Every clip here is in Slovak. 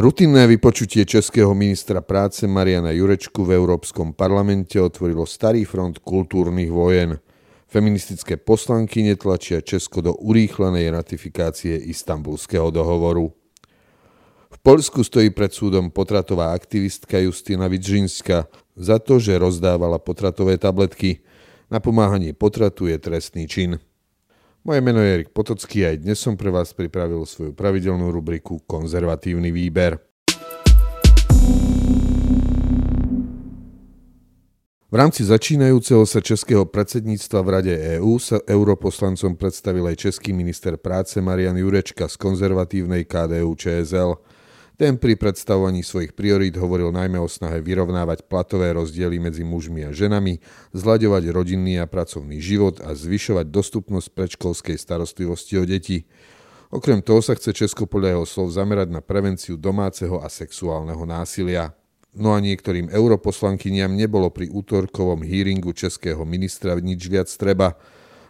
Rutinné vypočutie českého ministra práce Mariana Jurečku v Európskom parlamente otvorilo starý front kultúrnych vojen. Feministické poslanky netlačia Česko do urýchlenej ratifikácie istambulského dohovoru. V Poľsku stojí pred súdom potratová aktivistka Justina Vidžinska za to, že rozdávala potratové tabletky. Napomáhanie potratu je trestný čin. Moje meno je Erik Potocký a aj dnes som pre vás pripravil svoju pravidelnú rubriku Konzervatívny výber. V rámci začínajúceho sa českého predsedníctva v Rade EÚ sa europoslancom predstavil aj český minister práce Marian Jurečka z konzervatívnej KDU ČSL. Ten pri predstavovaní svojich priorít hovoril najmä o snahe vyrovnávať platové rozdiely medzi mužmi a ženami, zľaďovať rodinný a pracovný život a zvyšovať dostupnosť predškolskej starostlivosti o deti. Okrem toho sa chce Česko podľa jeho slov zamerať na prevenciu domáceho a sexuálneho násilia. No a niektorým europoslankyniam nebolo pri útorkovom hearingu českého ministra nič viac treba –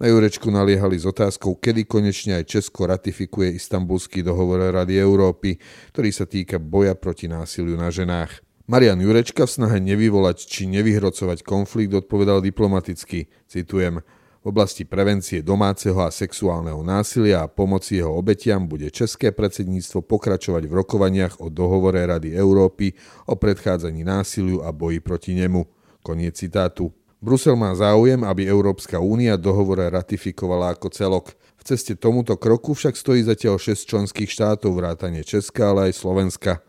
na Jurečku naliehali s otázkou, kedy konečne aj Česko ratifikuje istambulský dohovor Rady Európy, ktorý sa týka boja proti násiliu na ženách. Marian Jurečka v snahe nevyvolať či nevyhrocovať konflikt odpovedal diplomaticky, citujem, v oblasti prevencie domáceho a sexuálneho násilia a pomoci jeho obetiam bude české predsedníctvo pokračovať v rokovaniach o dohovore Rady Európy o predchádzaní násiliu a boji proti nemu. Koniec citátu. Brusel má záujem, aby Európska únia dohovore ratifikovala ako celok. V ceste tomuto kroku však stojí zatiaľ 6 členských štátov vrátane Česka, ale aj Slovenska.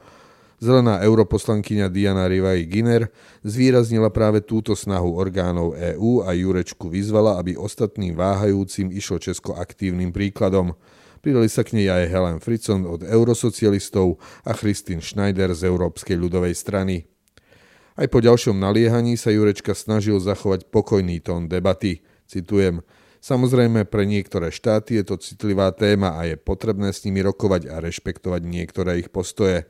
Zelená europoslankyňa Diana Rivaj Giner zvýraznila práve túto snahu orgánov EÚ a Jurečku vyzvala, aby ostatným váhajúcim išlo Česko aktívnym príkladom. Pridali sa k nej aj Helen Fritzon od eurosocialistov a Christine Schneider z Európskej ľudovej strany. Aj po ďalšom naliehaní sa Jurečka snažil zachovať pokojný tón debaty. Citujem, Samozrejme, pre niektoré štáty je to citlivá téma a je potrebné s nimi rokovať a rešpektovať niektoré ich postoje.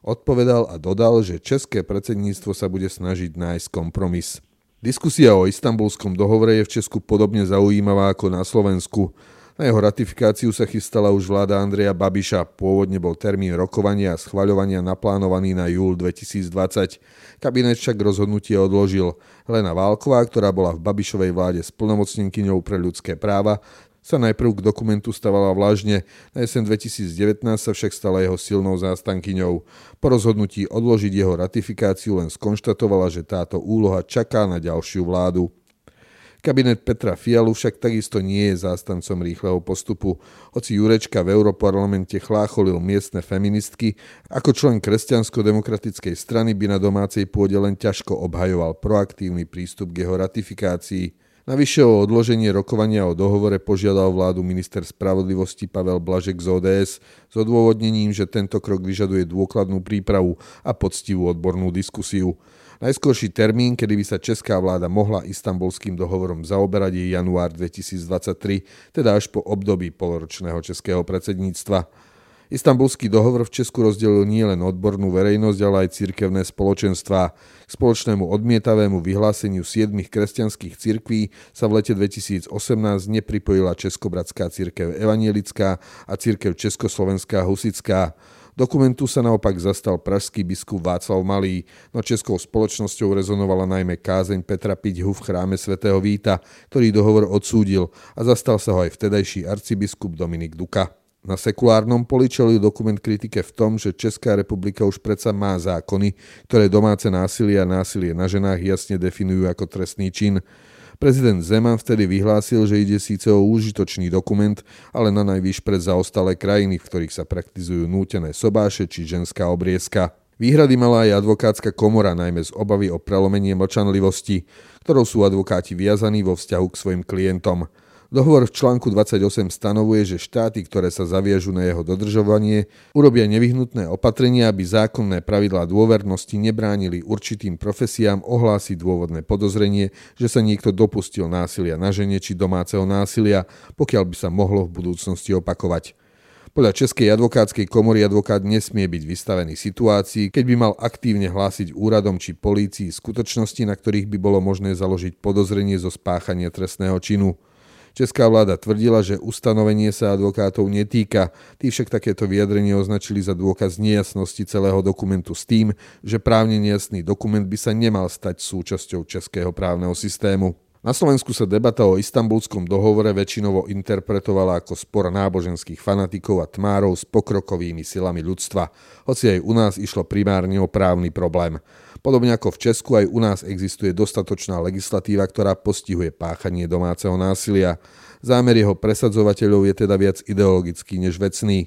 Odpovedal a dodal, že české predsedníctvo sa bude snažiť nájsť kompromis. Diskusia o istambulskom dohovore je v Česku podobne zaujímavá ako na Slovensku. Na jeho ratifikáciu sa chystala už vláda Andreja Babiša. Pôvodne bol termín rokovania a schvaľovania naplánovaný na júl 2020. Kabinet však rozhodnutie odložil. Helena Válková, ktorá bola v Babišovej vláde splnomocnenkyňou pre ľudské práva, sa najprv k dokumentu stavala vlažne, na jesen 2019 sa však stala jeho silnou zástankyňou. Po rozhodnutí odložiť jeho ratifikáciu len skonštatovala, že táto úloha čaká na ďalšiu vládu. Kabinet Petra Fialu však takisto nie je zástancom rýchleho postupu. Hoci Jurečka v Europarlamente chlácholil miestne feministky, ako člen kresťansko-demokratickej strany by na domácej pôde len ťažko obhajoval proaktívny prístup k jeho ratifikácii. Navyše o odloženie rokovania o dohovore požiadal vládu minister spravodlivosti Pavel Blažek z ODS s odôvodnením, že tento krok vyžaduje dôkladnú prípravu a poctivú odbornú diskusiu. Najskôrší termín, kedy by sa česká vláda mohla istambulským dohovorom zaoberať je január 2023, teda až po období poloročného českého predsedníctva. Istambulský dohovor v Česku rozdelil nielen odbornú verejnosť, ale aj cirkevné spoločenstvá. K spoločnému odmietavému vyhláseniu siedmých kresťanských cirkví sa v lete 2018 nepripojila Českobratská cirkev evanielická a cirkev Československá husická. Dokumentu sa naopak zastal pražský biskup Václav Malý, no českou spoločnosťou rezonovala najmä kázeň Petra Piťhu v chráme svätého Víta, ktorý dohovor odsúdil a zastal sa ho aj vtedajší arcibiskup Dominik Duka. Na sekulárnom poli čelil dokument kritike v tom, že Česká republika už predsa má zákony, ktoré domáce násilie a násilie na ženách jasne definujú ako trestný čin. Prezident Zeman vtedy vyhlásil, že ide síce o užitočný dokument, ale na najvyš pre zaostalé krajiny, v ktorých sa praktizujú nútené sobáše či ženská obriezka. Výhrady mala aj advokátska komora, najmä z obavy o prelomenie mlčanlivosti, ktorou sú advokáti viazaní vo vzťahu k svojim klientom. Dohovor v článku 28 stanovuje, že štáty, ktoré sa zaviažú na jeho dodržovanie, urobia nevyhnutné opatrenia, aby zákonné pravidlá dôvernosti nebránili určitým profesiám ohlásiť dôvodné podozrenie, že sa niekto dopustil násilia na žene či domáceho násilia, pokiaľ by sa mohlo v budúcnosti opakovať. Podľa Českej advokátskej komory advokát nesmie byť vystavený situácii, keď by mal aktívne hlásiť úradom či polícii skutočnosti, na ktorých by bolo možné založiť podozrenie zo spáchania trestného činu. Česká vláda tvrdila, že ustanovenie sa advokátov netýka. Tí však takéto vyjadrenie označili za dôkaz nejasnosti celého dokumentu s tým, že právne nejasný dokument by sa nemal stať súčasťou českého právneho systému. Na Slovensku sa debata o istambulskom dohovore väčšinovo interpretovala ako spor náboženských fanatikov a tmárov s pokrokovými silami ľudstva, hoci aj u nás išlo primárne o právny problém. Podobne ako v Česku, aj u nás existuje dostatočná legislatíva, ktorá postihuje páchanie domáceho násilia. Zámer jeho presadzovateľov je teda viac ideologický než vecný.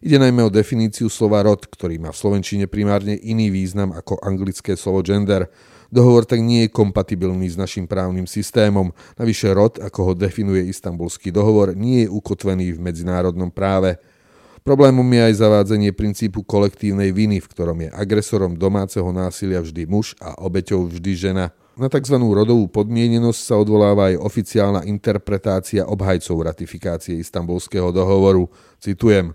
Ide najmä o definíciu slova rod, ktorý má v slovenčine primárne iný význam ako anglické slovo gender. Dohovor tak nie je kompatibilný s našim právnym systémom. Navyše rod, ako ho definuje istambulský dohovor, nie je ukotvený v medzinárodnom práve. Problémom je aj zavádzanie princípu kolektívnej viny, v ktorom je agresorom domáceho násilia vždy muž a obeťou vždy žena. Na tzv. rodovú podmienenosť sa odvoláva aj oficiálna interpretácia obhajcov ratifikácie istambulského dohovoru. Citujem.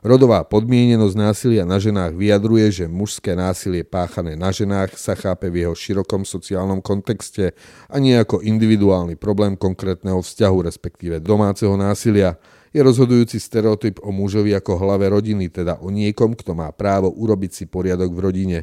Rodová podmienenosť násilia na ženách vyjadruje, že mužské násilie páchané na ženách sa chápe v jeho širokom sociálnom kontexte a nie ako individuálny problém konkrétneho vzťahu, respektíve domáceho násilia. Je rozhodujúci stereotyp o mužovi ako hlave rodiny, teda o niekom, kto má právo urobiť si poriadok v rodine.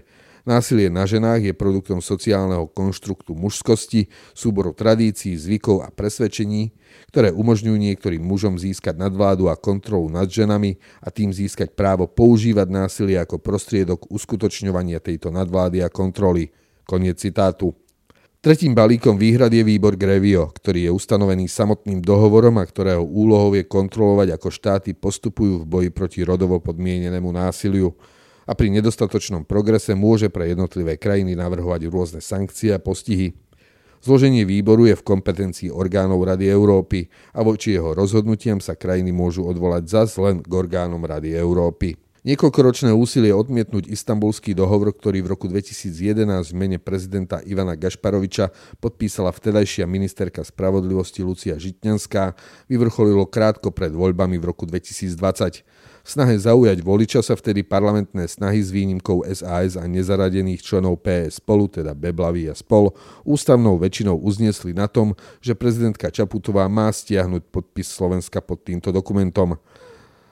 Násilie na ženách je produktom sociálneho konštruktu mužskosti, súboru tradícií, zvykov a presvedčení, ktoré umožňujú niektorým mužom získať nadvládu a kontrolu nad ženami a tým získať právo používať násilie ako prostriedok uskutočňovania tejto nadvlády a kontroly. Koniec citátu. Tretím balíkom výhrad je výbor Grevio, ktorý je ustanovený samotným dohovorom a ktorého úlohou je kontrolovať, ako štáty postupujú v boji proti rodovo podmienenému násiliu a pri nedostatočnom progrese môže pre jednotlivé krajiny navrhovať rôzne sankcie a postihy. Zloženie výboru je v kompetencii orgánov Rady Európy a voči jeho rozhodnutiam sa krajiny môžu odvolať zas len k orgánom Rady Európy. Niekoľkoročné úsilie odmietnúť istambulský dohovor, ktorý v roku 2011 v mene prezidenta Ivana Gašparoviča podpísala vtedajšia ministerka spravodlivosti Lucia Žitňanská, vyvrcholilo krátko pred voľbami v roku 2020. Snahe zaujať voliča sa vtedy parlamentné snahy s výnimkou SAS a nezaradených členov PS spolu, teda Beblavy a spol, ústavnou väčšinou uzniesli na tom, že prezidentka Čaputová má stiahnuť podpis Slovenska pod týmto dokumentom.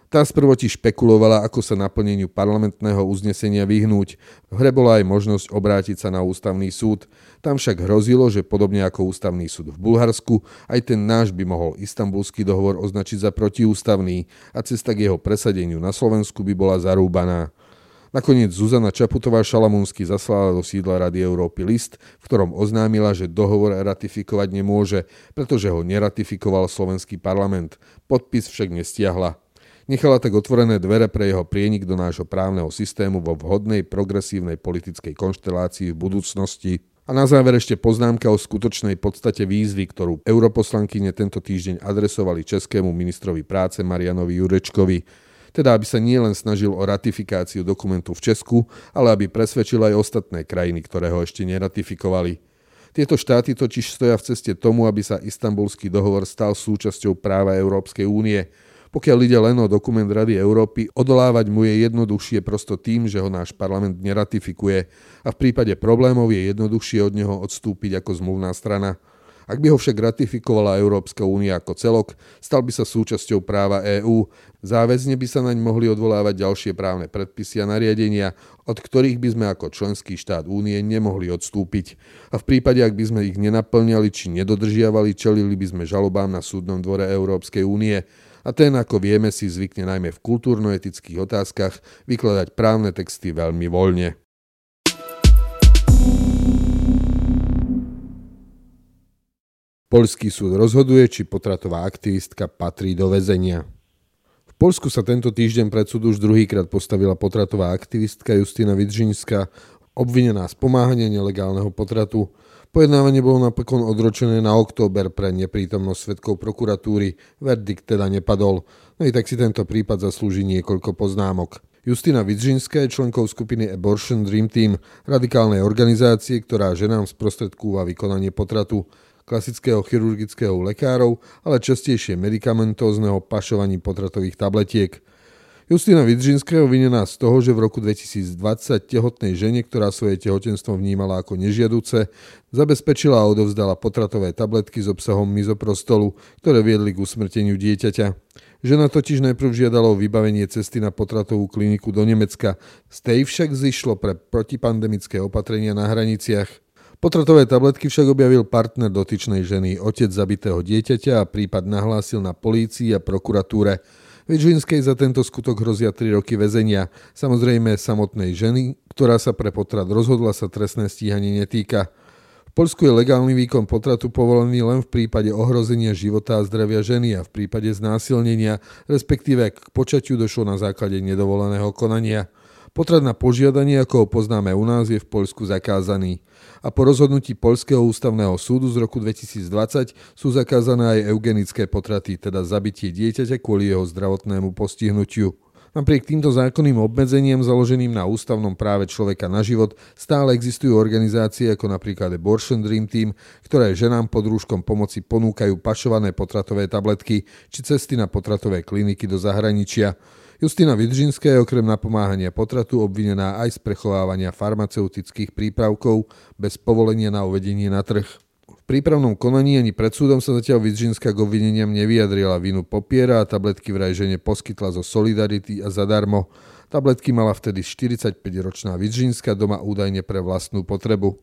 Tá sprvoti špekulovala, ako sa naplneniu parlamentného uznesenia vyhnúť. V hre bola aj možnosť obrátiť sa na ústavný súd. Tam však hrozilo, že podobne ako ústavný súd v Bulharsku, aj ten náš by mohol istambulský dohovor označiť za protiústavný a cesta k jeho presadeniu na Slovensku by bola zarúbaná. Nakoniec Zuzana Čaputová Šalamúnsky zaslala do sídla Rady Európy list, v ktorom oznámila, že dohovor ratifikovať nemôže, pretože ho neratifikoval slovenský parlament. Podpis však nestiahla. Nechala tak otvorené dvere pre jeho prienik do nášho právneho systému vo vhodnej progresívnej politickej konštelácii v budúcnosti. A na záver ešte poznámka o skutočnej podstate výzvy, ktorú europoslankyne tento týždeň adresovali českému ministrovi práce Marianovi Jurečkovi, teda aby sa nielen snažil o ratifikáciu dokumentu v Česku, ale aby presvedčil aj ostatné krajiny, ktoré ho ešte neratifikovali. Tieto štáty totiž stoja v ceste tomu, aby sa istambulský dohovor stal súčasťou práva Európskej únie, pokiaľ ide len o dokument Rady Európy, odolávať mu je jednoduchšie prosto tým, že ho náš parlament neratifikuje a v prípade problémov je jednoduchšie od neho odstúpiť ako zmluvná strana. Ak by ho však ratifikovala Európska únia ako celok, stal by sa súčasťou práva EÚ. Záväzne by sa naň mohli odvolávať ďalšie právne predpisy a nariadenia, od ktorých by sme ako členský štát únie nemohli odstúpiť. A v prípade, ak by sme ich nenaplňali či nedodržiavali, čelili by sme žalobám na súdnom dvore Európskej únie a ten, ako vieme, si zvykne najmä v kultúrno-etických otázkach vykladať právne texty veľmi voľne. Poľský súd rozhoduje, či potratová aktivistka patrí do väzenia. V Polsku sa tento týždeň pred súd už druhýkrát postavila potratová aktivistka Justina Vidžinská, obvinená z pomáhania nelegálneho potratu. Pojednávanie bolo napokon odročené na október pre neprítomnosť svetkov prokuratúry. Verdikt teda nepadol. No i tak si tento prípad zaslúži niekoľko poznámok. Justina Vidžinská je členkou skupiny Abortion Dream Team, radikálnej organizácie, ktorá ženám sprostredkúva vykonanie potratu klasického chirurgického lekárov, ale častejšie medikamentózneho pašovaní potratových tabletiek. Justina Vidžinská je obvinená z toho, že v roku 2020 tehotnej žene, ktorá svoje tehotenstvo vnímala ako nežiaduce, zabezpečila a odovzdala potratové tabletky s obsahom mizoprostolu, ktoré viedli k usmrteniu dieťaťa. Žena totiž najprv žiadala o vybavenie cesty na potratovú kliniku do Nemecka. Z tej však zišlo pre protipandemické opatrenia na hraniciach. Potratové tabletky však objavil partner dotyčnej ženy, otec zabitého dieťaťa a prípad nahlásil na polícii a prokuratúre. Vidžinskej za tento skutok hrozia 3 roky väzenia. Samozrejme samotnej ženy, ktorá sa pre potrat rozhodla, sa trestné stíhanie netýka. V Polsku je legálny výkon potratu povolený len v prípade ohrozenia života a zdravia ženy a v prípade znásilnenia, respektíve k počatiu došlo na základe nedovoleného konania. Potrat na požiadanie, ako ho poznáme u nás, je v Poľsku zakázaný a po rozhodnutí Poľského ústavného súdu z roku 2020 sú zakázané aj eugenické potraty, teda zabitie dieťaťa kvôli jeho zdravotnému postihnutiu. Napriek týmto zákonným obmedzeniam založeným na ústavnom práve človeka na život stále existujú organizácie ako napríklad Abortion Dream Team, ktoré ženám pod rúškom pomoci ponúkajú pašované potratové tabletky či cesty na potratové kliniky do zahraničia. Justina Vidžinská je okrem napomáhania potratu obvinená aj z prechovávania farmaceutických prípravkov bez povolenia na uvedenie na trh. Prípravnom konaní ani pred súdom sa zatiaľ Vidžinská k obvineniam nevyjadrila. Vinu popiera a tabletky vraj žene poskytla zo Solidarity a zadarmo. Tabletky mala vtedy 45-ročná Vidžinská doma údajne pre vlastnú potrebu.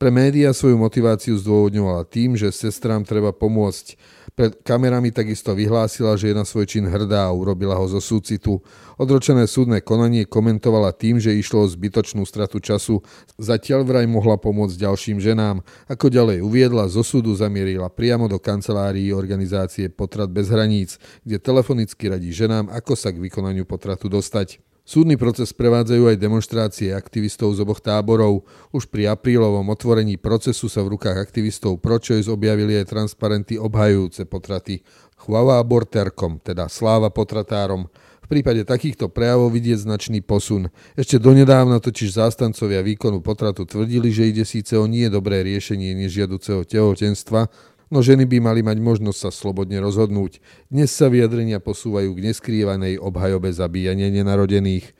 Pre médiá svoju motiváciu zdôvodňovala tým, že sestrám treba pomôcť. Pred kamerami takisto vyhlásila, že je na svoj čin hrdá a urobila ho zo súcitu. Odročené súdne konanie komentovala tým, že išlo o zbytočnú stratu času. Zatiaľ vraj mohla pomôcť ďalším ženám. Ako ďalej uviedla, zo súdu zamierila priamo do kancelárií organizácie Potrat bez hraníc, kde telefonicky radí ženám, ako sa k vykonaniu potratu dostať. Súdny proces prevádzajú aj demonstrácie aktivistov z oboch táborov. Už pri aprílovom otvorení procesu sa v rukách aktivistov ProChoice objavili aj transparenty obhajujúce potraty. Chváva aborterkom, teda sláva potratárom. V prípade takýchto prejavov vidieť značný posun. Ešte donedávna totiž zástancovia výkonu potratu tvrdili, že ide síce o nie dobré riešenie nežiaduceho tehotenstva, no ženy by mali mať možnosť sa slobodne rozhodnúť. Dnes sa vyjadrenia posúvajú k neskrývanej obhajobe zabíjania nenarodených.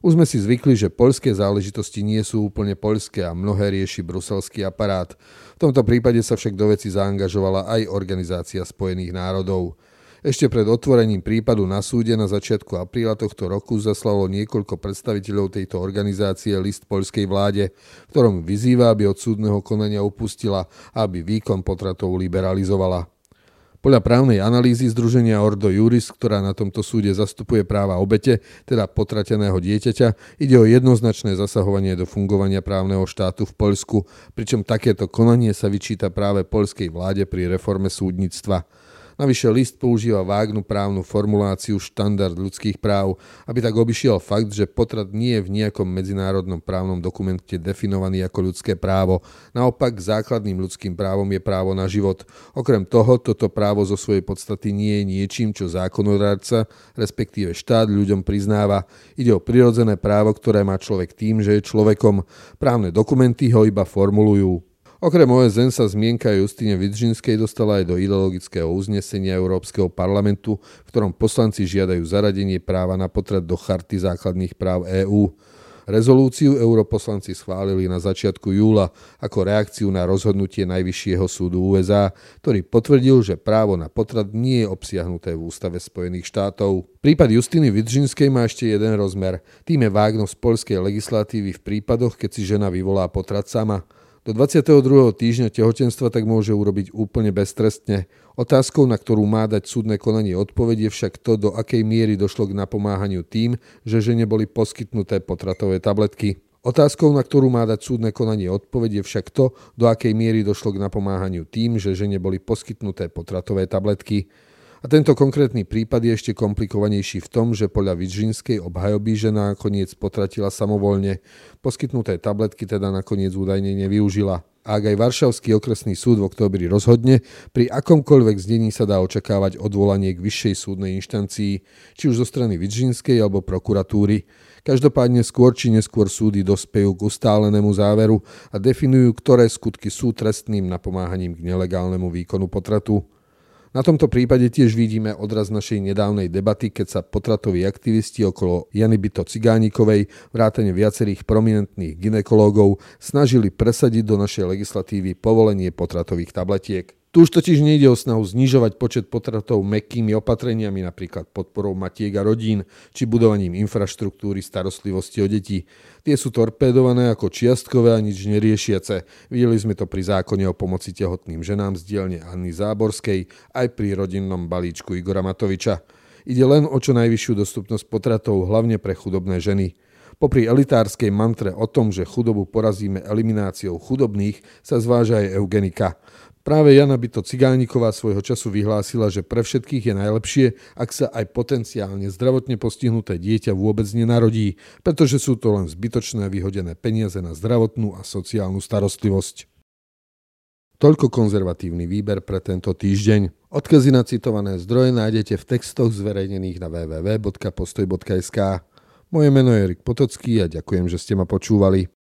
Už sme si zvykli, že poľské záležitosti nie sú úplne poľské a mnohé rieši bruselský aparát. V tomto prípade sa však do veci zaangažovala aj Organizácia spojených národov. Ešte pred otvorením prípadu na súde na začiatku apríla tohto roku zaslalo niekoľko predstaviteľov tejto organizácie list poľskej vláde, ktorom vyzýva, aby od súdneho konania upustila a aby výkon potratov liberalizovala. Podľa právnej analýzy Združenia Ordo Juris, ktorá na tomto súde zastupuje práva obete, teda potrateného dieťaťa, ide o jednoznačné zasahovanie do fungovania právneho štátu v Poľsku, pričom takéto konanie sa vyčíta práve poľskej vláde pri reforme súdnictva. Navyše list používa vágnu právnu formuláciu štandard ľudských práv, aby tak obišiel fakt, že potrat nie je v nejakom medzinárodnom právnom dokumente definovaný ako ľudské právo. Naopak základným ľudským právom je právo na život. Okrem toho, toto právo zo svojej podstaty nie je niečím, čo zákonodárca, respektíve štát ľuďom priznáva. Ide o prirodzené právo, ktoré má človek tým, že je človekom. Právne dokumenty ho iba formulujú. Okrem OSN sa zmienka Justine Vidžinskej dostala aj do ideologického uznesenia Európskeho parlamentu, v ktorom poslanci žiadajú zaradenie práva na potrat do charty základných práv EÚ. Rezolúciu europoslanci schválili na začiatku júla ako reakciu na rozhodnutie Najvyššieho súdu USA, ktorý potvrdil, že právo na potrat nie je obsiahnuté v Ústave Spojených štátov. Prípad Justiny Vidžinskej má ešte jeden rozmer. Tým je vágnosť polskej legislatívy v prípadoch, keď si žena vyvolá potrat sama. Do 22. týždňa tehotenstva tak môže urobiť úplne beztrestne. Otázkou, na ktorú má dať súdne konanie odpoveď, je však to, do akej miery došlo k napomáhaniu tým, že žene boli poskytnuté potratové tabletky. Otázkou, na ktorú má dať súdne konanie odpoveď, je však to, do akej miery došlo k napomáhaniu tým, že žene boli poskytnuté potratové tabletky. A tento konkrétny prípad je ešte komplikovanejší v tom, že podľa Vidžinskej obhajoby žena nakoniec potratila samovolne. Poskytnuté tabletky teda nakoniec údajne nevyužila. Ak aj Varšavský okresný súd v oktobri rozhodne, pri akomkoľvek znení sa dá očakávať odvolanie k vyššej súdnej inštancii, či už zo strany Vidžinskej alebo prokuratúry. Každopádne skôr či neskôr súdy dospejú k ustálenému záveru a definujú, ktoré skutky sú trestným napomáhaním k nelegálnemu výkonu potratu. Na tomto prípade tiež vidíme odraz našej nedávnej debaty, keď sa potratoví aktivisti okolo Jany Byto Cigánikovej, vrátane viacerých prominentných ginekológov, snažili presadiť do našej legislatívy povolenie potratových tabletiek. Tu už totiž nejde o snahu znižovať počet potratov mekými opatreniami, napríklad podporou matiek a rodín, či budovaním infraštruktúry starostlivosti o deti. Tie sú torpédované ako čiastkové a nič neriešiace. Videli sme to pri zákone o pomoci tehotným ženám z dielne Anny Záborskej, aj pri rodinnom balíčku Igora Matoviča. Ide len o čo najvyššiu dostupnosť potratov, hlavne pre chudobné ženy. Popri elitárskej mantre o tom, že chudobu porazíme elimináciou chudobných, sa zváža aj eugenika. Práve Jana Byto Cigániková svojho času vyhlásila, že pre všetkých je najlepšie, ak sa aj potenciálne zdravotne postihnuté dieťa vôbec nenarodí, pretože sú to len zbytočné vyhodené peniaze na zdravotnú a sociálnu starostlivosť. Toľko konzervatívny výber pre tento týždeň. Odkazy na citované zdroje nájdete v textoch zverejnených na www.postoj.sk. Moje meno je Erik Potocký a ďakujem, že ste ma počúvali.